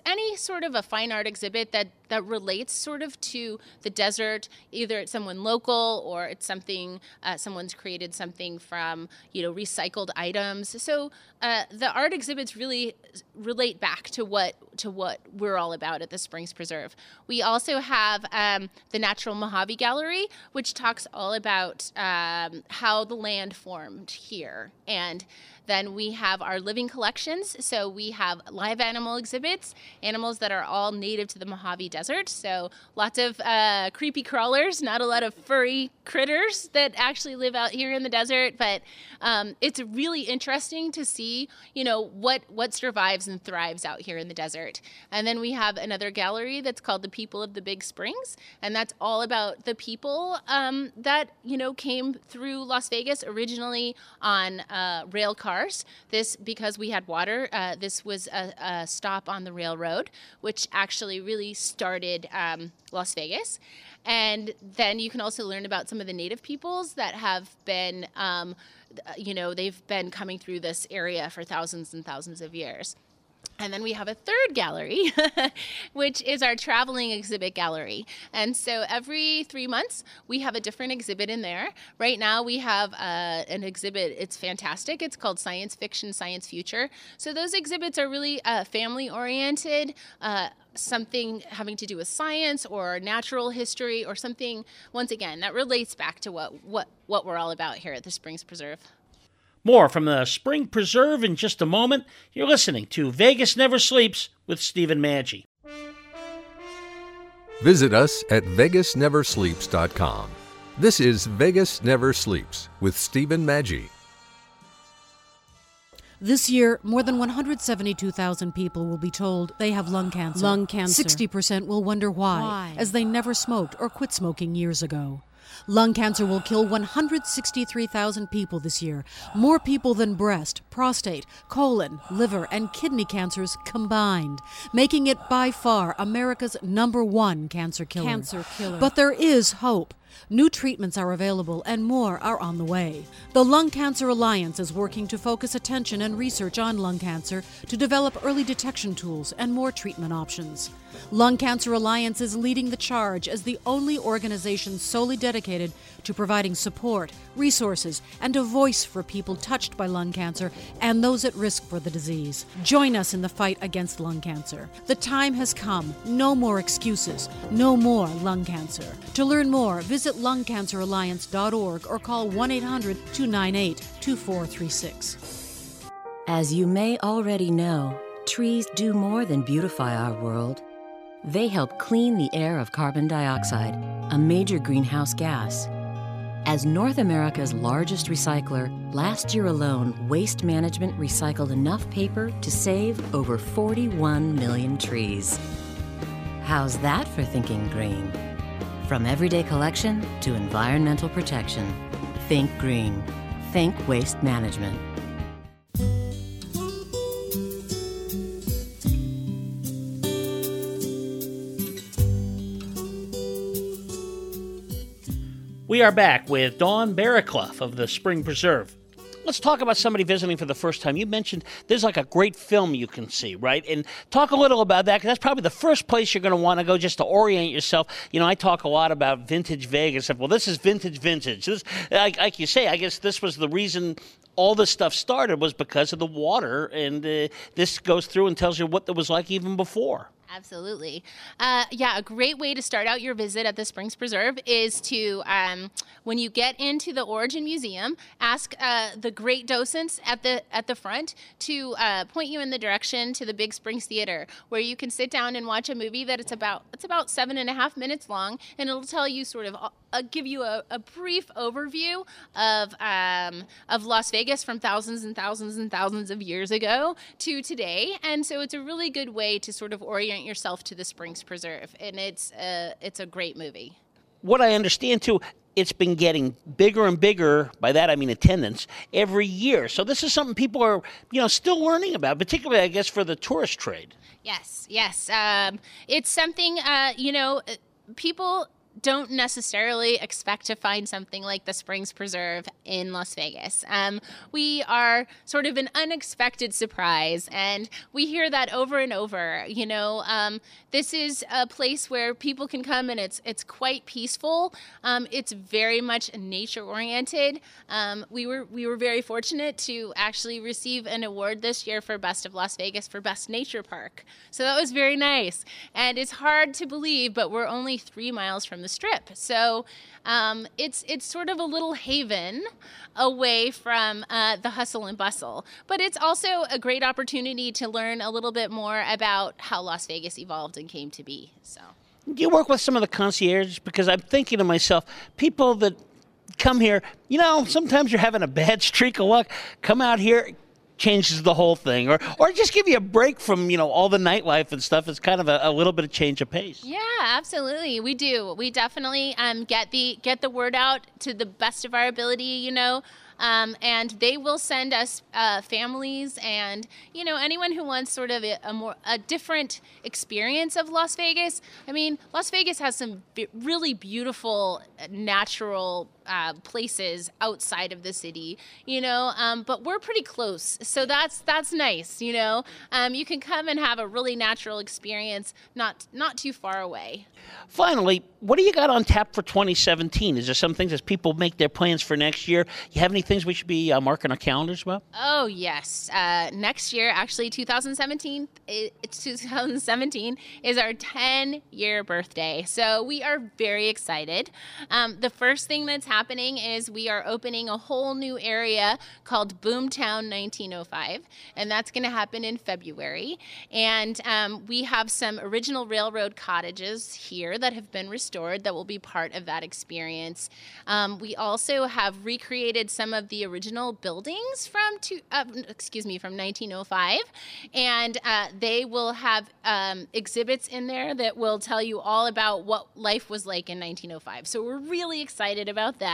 any sort of a fine art exhibit that that relates sort of to the desert. Either it's someone local or it's something uh, someone's created something from you know recycled items. So uh, the art exhibits really relate back to what to what we're all about at the Springs Preserve. We also have um, the Natural Mojave Gallery, which talks all about um, how the land formed here and then we have our living collections. So we have live animal exhibits, animals that are all native to the Mojave Desert. So lots of uh, creepy crawlers, not a lot of furry critters that actually live out here in the desert. But um, it's really interesting to see, you know, what what survives and thrives out here in the desert. And then we have another gallery that's called the People of the Big Springs, and that's all about the people um, that you know came through Las Vegas originally on uh, rail cars cars. This, because we had water, uh, this was a, a, stop on the railroad, which actually really started um, Las Vegas. And then you can also learn about some of the native peoples that have been, um, you know, they've been coming through this area for thousands and thousands of years. And then we have a third gallery, <laughs> which is our traveling exhibit gallery. And so every three months, we have a different exhibit in there. Right now, we have uh, an exhibit, it's fantastic. It's called Science Fiction, Science Future. So those exhibits are really uh, family oriented. Uh, something having to do with science or natural history or something once again that relates back to what what what we're all about here at the Springs Preserve.
More from the Spring Preserve in just a moment. You're listening to Vegas Never Sleeps with Stephen Maggi.
Visit us at vegasneversleeps.com. This is Vegas Never Sleeps with Stephen Maggi.
This year, more than 172,000 people will be told they have lung cancer.
Lung cancer.
60% will wonder why,
Why?
as they never smoked or quit smoking years ago. Lung cancer will kill 163,000 people this year, more people than breast, prostate, colon, liver, and kidney cancers combined, making it by far America's number one cancer killer.
Cancer killer.
But there is hope. New treatments are available and more are on the way. The Lung Cancer Alliance is working to focus attention and research on lung cancer to develop early detection tools and more treatment options. Lung Cancer Alliance is leading the charge as the only organization solely dedicated to providing support, resources, and a voice for people touched by lung cancer and those at risk for the disease. Join us in the fight against lung cancer. The time has come. No more excuses. No more lung cancer. To learn more, visit lungcanceralliance.org or call 1 800 298 2436.
As you may already know, trees do more than beautify our world. They help clean the air of carbon dioxide, a major greenhouse gas. As North America's largest recycler, last year alone, Waste Management recycled enough paper to save over 41 million trees. How's that for thinking green? From everyday collection to environmental protection, think green. Think Waste Management.
We are back with Dawn Barraclough of the Spring Preserve. Let's talk about somebody visiting for the first time. You mentioned there's like a great film you can see, right? And talk a little about that because that's probably the first place you're going to want to go just to orient yourself. You know, I talk a lot about vintage Vegas. Well, this is vintage, vintage. This, like, like you say, I guess this was the reason all this stuff started was because of the water, and uh, this goes through and tells you what it was like even before.
Absolutely. Uh, yeah, a great way to start out your visit at the Springs Preserve is to, um, when you get into the Origin Museum, ask uh, the great docents at the at the front to uh, point you in the direction to the Big Springs Theater, where you can sit down and watch a movie that it's about it's about seven and a half minutes long, and it'll tell you sort of uh, give you a, a brief overview of um, of Las Vegas from thousands and thousands and thousands of years ago to today, and so it's a really good way to sort of orient yourself to the Springs Preserve, and it's a, it's a great movie.
What I understand too, it's been getting bigger and bigger. By that I mean attendance every year. So this is something people are, you know, still learning about, particularly I guess for the tourist trade.
Yes, yes. Um, it's something, uh, you know, uh, people don't necessarily expect to find something like the Springs Preserve in Las Vegas. Um, we are sort of an unexpected surprise, and we hear that over and over. You know, um, this is a place where people can come, and it's it's quite peaceful. Um, it's very much nature oriented. Um, we were we were very fortunate to actually receive an award this year for Best of Las Vegas for Best Nature Park. So that was very nice, and it's hard to believe, but we're only three miles from the strip. So um, it's it's sort of a little haven away from uh, the hustle and bustle. But it's also a great opportunity to learn a little bit more about how Las Vegas evolved and came to be. So.
Do you work with some of the concierges? Because I'm thinking to myself, people that come here, you know, sometimes you're having a bad <laughs> streak of luck. Come out here, changes the whole thing, or or just give you a break from you know all the nightlife and stuff. It's kind of a, a little bit of change of pace.
Yeah, absolutely. We do. We definitely um, get the get the word out to the best of our ability. You know. Um, and they will send us uh, families and you know anyone who wants sort of a, a, more a different experience of Las Vegas. I mean, Las Vegas has some b- really beautiful uh, natural uh, places outside of the city, you know. Um, but we're pretty close, so that's that's nice, you know. Um, you can come and have a really natural experience, not not too far away.
Finally, what do you got on tap for 2017? Is there some things as people make their plans for next year? You have any things we should be uh, marking our calendars about?
Oh yes, uh, next year, actually 2017, it's 2017 is our 10 year birthday, so we are very excited. Um, the first thing that's happening is we are opening a whole new area called Boomtown 1905, and that's going to happen in February. And um, we have some original railroad cottages here that have been restored that will be part of that experience. Um, we also have recreated some of the original buildings from two, uh, excuse me, from 1905, and uh, they will have um, exhibits in there that will tell you all about what life was like in 1905. So we're really excited about that.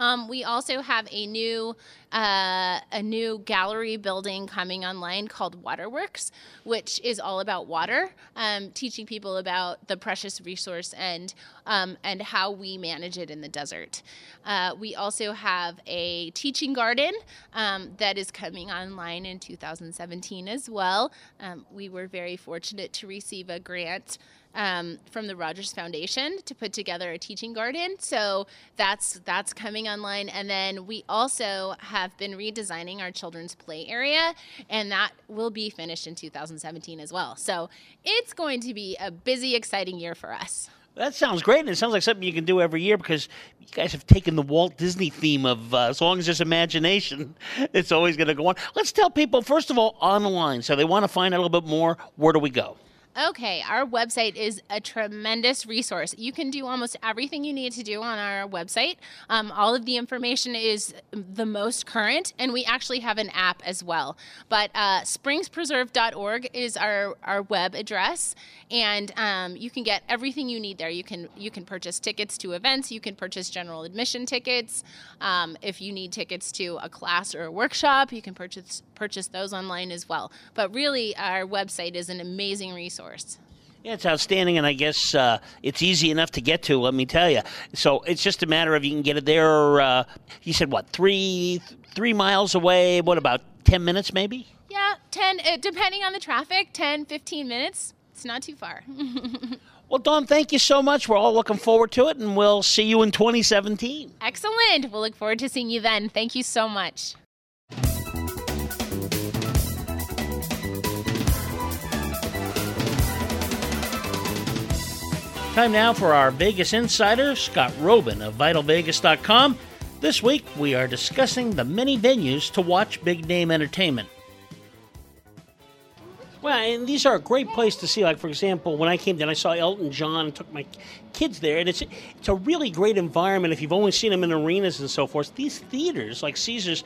Um, we also have a new uh, a new gallery building coming online called Waterworks, which is all about water, um, teaching people about the precious resource and um, and how we manage it in the desert. Uh, we also have a teaching garden um, that is coming online in 2017 as well. Um, we were very fortunate to receive a grant um, from the Rogers Foundation to put together a teaching garden. So that's that's coming online, and then we also have been redesigning our children's play area, and that will be finished in 2017 as well. So it's going to be a busy, exciting year for us.
That sounds great, and it sounds like something you can do every year because you guys have taken the Walt Disney theme of uh, as long as there's imagination, <laughs> it's always going to go on. Let's tell people, first of all, online. So they want to find out a little bit more. Where do we go?
Okay, our website is a tremendous resource. You can do almost everything you need to do on our website. Um, all of the information is the most current, and we actually have an app as well. But uh, springspreserve.org is our, our web address, and um, you can get everything you need there. You can you can purchase tickets to events. You can purchase general admission tickets. Um, if you need tickets to a class or a workshop, you can purchase purchase those online as well. But really, our website is an amazing resource resource.
Yeah, it's outstanding, and I guess uh, it's easy enough to get to. Let me tell you. So it's just a matter of you can get it there. Uh, you said what three three miles away? What about ten minutes, maybe?
Yeah, ten. Uh, depending on the traffic, 10, 15 minutes. It's not too far. <laughs>
well, Dawn, thank you so much. We're all looking forward to it, and we'll see you in 2017.
Excellent. We'll look forward to seeing you then. Thank you so much.
Time now for our Vegas insider, Scott Roeben of VitalVegas.com. This week, we are discussing the many venues to watch big name entertainment. Well, and these are a great place to see. Like, for example, when I came down, I saw Elton John and took my kids there, and it's it's a really great environment. If you've only seen them in arenas and so forth, these theaters like Caesars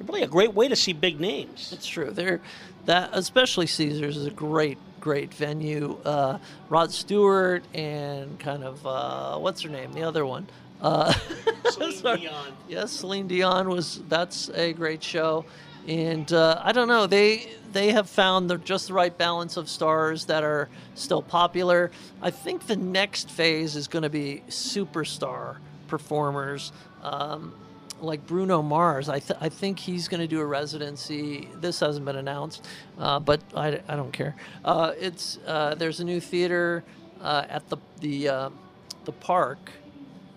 are really a great way to see big names.
It's true. They're that especially Caesars is a great great venue. Uh, Rod Stewart and kind of uh, what's her name, the other one. Uh, <laughs>
Celine Dion.
Yes, Celine Dion was. That's a great show, and uh, I don't know. They they have found the, just the right balance of stars that are still popular. I think the next phase is going to be superstar performers. Um, like Bruno Mars, I, th- I think he's going to do a residency. This hasn't been announced, uh, but I, I don't care. Uh, it's uh, there's a new theater uh, at the the uh, the park,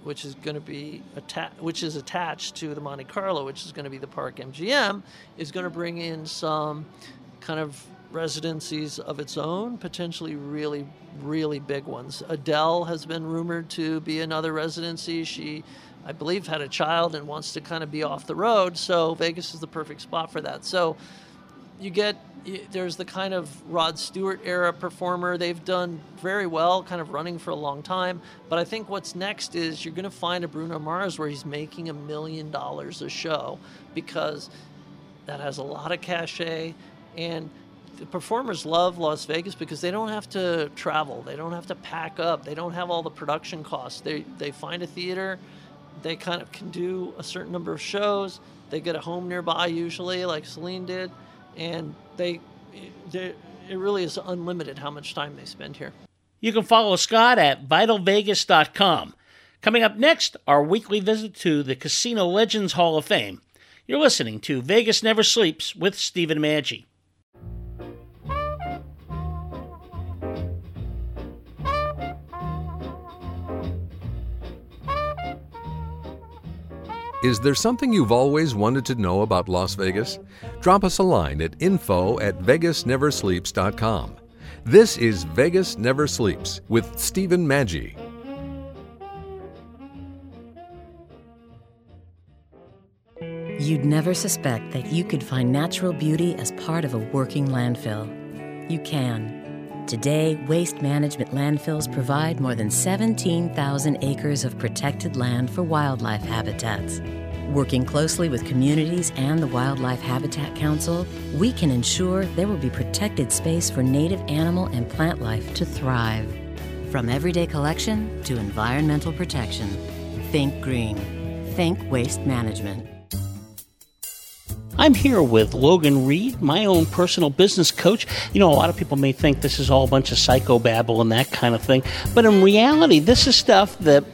which is going to be atta- which is attached to the Monte Carlo, which is going to be the Park MGM, is going to bring in some kind of residencies of its own, potentially really really big ones. Adele has been rumored to be another residency. She I believe, had a child and wants to kind of be off the road. So Vegas is the perfect spot for that. So you get there's the kind of Rod Stewart era performer. They've done very well, kind of running for a long time. But I think what's next is you're going to find a Bruno Mars where he's making a million dollars a show because that has a lot of cachet and the performers love Las Vegas because they don't have to travel, they don't have to pack up, they don't have all the production costs. They they find a theater they kind of can do a certain number of shows. They get a home nearby usually, like Celine did, and they, they it really is unlimited how much time they spend here.
You can follow Scott at vitalvegas.com. Coming up next, our weekly visit to the Casino Legends Hall of Fame. You're listening to Vegas Never Sleeps with Stephen Maggi.
Is there something you've always wanted to know about Las Vegas? Drop us a line at info at vegasneversleeps.com. This is Vegas Never Sleeps with Stephen Maggi.
You'd never suspect that you could find natural beauty as part of a working landfill. You can. Today, waste management landfills provide more than 17,000 acres of protected land for wildlife habitats. Working closely with communities and the Wildlife Habitat Council, we can ensure there will be protected space for native animal and plant life to thrive. From everyday collection to environmental protection, think green. Think waste management.
I'm here with Logan Reed, my own personal business coach. You know, a lot of people may think this is all a bunch of psychobabble and that kind of thing, but in reality, this is stuff that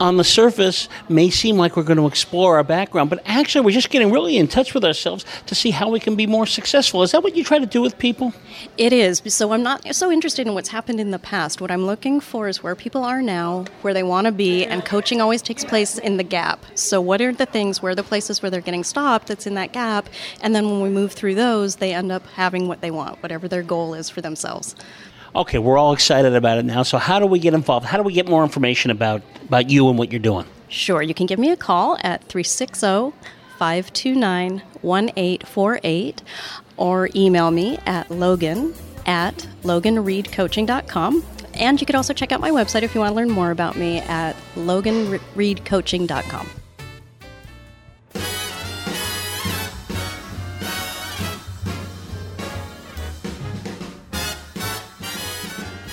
on the surface may seem like we're going to explore our background, but actually we're just getting really in touch with ourselves to see how we can be more successful. Is that what you try to do with people?
It is. So I'm not so interested in what's happened in the past. What I'm looking for is where people are now, where they want to be, and coaching always takes place in the gap. So what are the things, where are the places where they're getting stopped that's in that gap, and then when we move through those, they end up having what they want, whatever their goal is for themselves
okay, we're all excited about it now. So how do we get involved? How do we get more information about, about you and what you're doing?
Sure. You can give me a call at 360 529 1848 or email me at logan at loganreedcoaching.com. And you could also check out my website if you want to learn more about me at loganreedcoaching.com.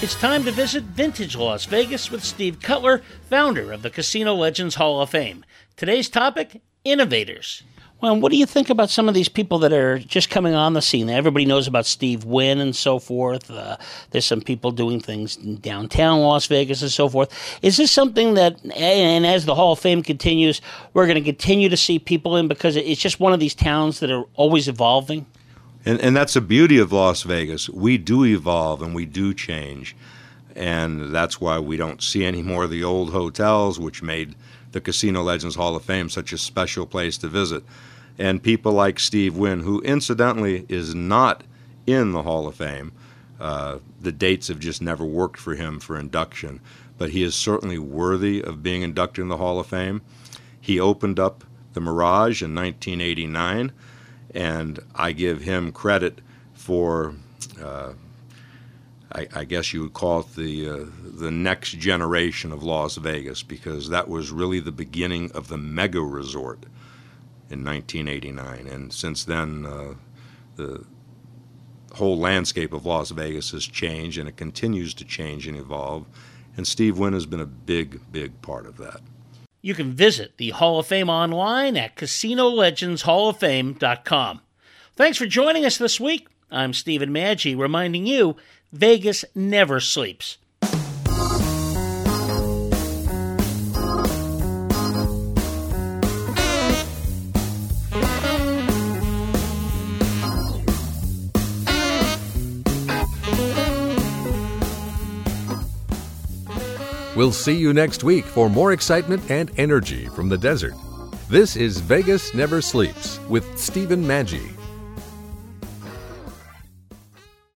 It's time to visit Vintage Las Vegas with Steve Cutler, founder of the Casino Legends Hall of Fame. Today's topic innovators. Well, what do you think about some of these people that are just coming on the scene? Everybody knows about Steve Wynn and so forth. Uh, there's some people doing things in downtown Las Vegas and so forth. Is this something that, and as the Hall of Fame continues, we're going to continue to see people in because it's just one of these towns that are always evolving?
And, and that's the beauty of Las Vegas. We do evolve and we do change. And that's why we don't see any more of the old hotels, which made the Casino Legends Hall of Fame such a special place to visit. And people like Steve Wynn, who incidentally is not in the Hall of Fame. Uh, the dates have just never worked for him for induction, but he is certainly worthy of being inducted in the Hall of Fame. He opened up the Mirage in 1989 and I give him credit for. Uh, I, I, guess you would call it the uh, the next generation of Las Vegas because that was really the beginning of the mega resort in 1989, and since then uh, the whole landscape of Las Vegas has changed, and it continues to change and evolve. And Steve Wynn has been a big, big part of that.
You can visit the Hall of Fame online at CasinoLegendsHallOfFame.com. Thanks for joining us this week. I'm Stephen Maggi, reminding you Vegas never sleeps.
We'll see you next week for more excitement and energy from the desert. This is Vegas Never Sleeps with Stephen Maggi.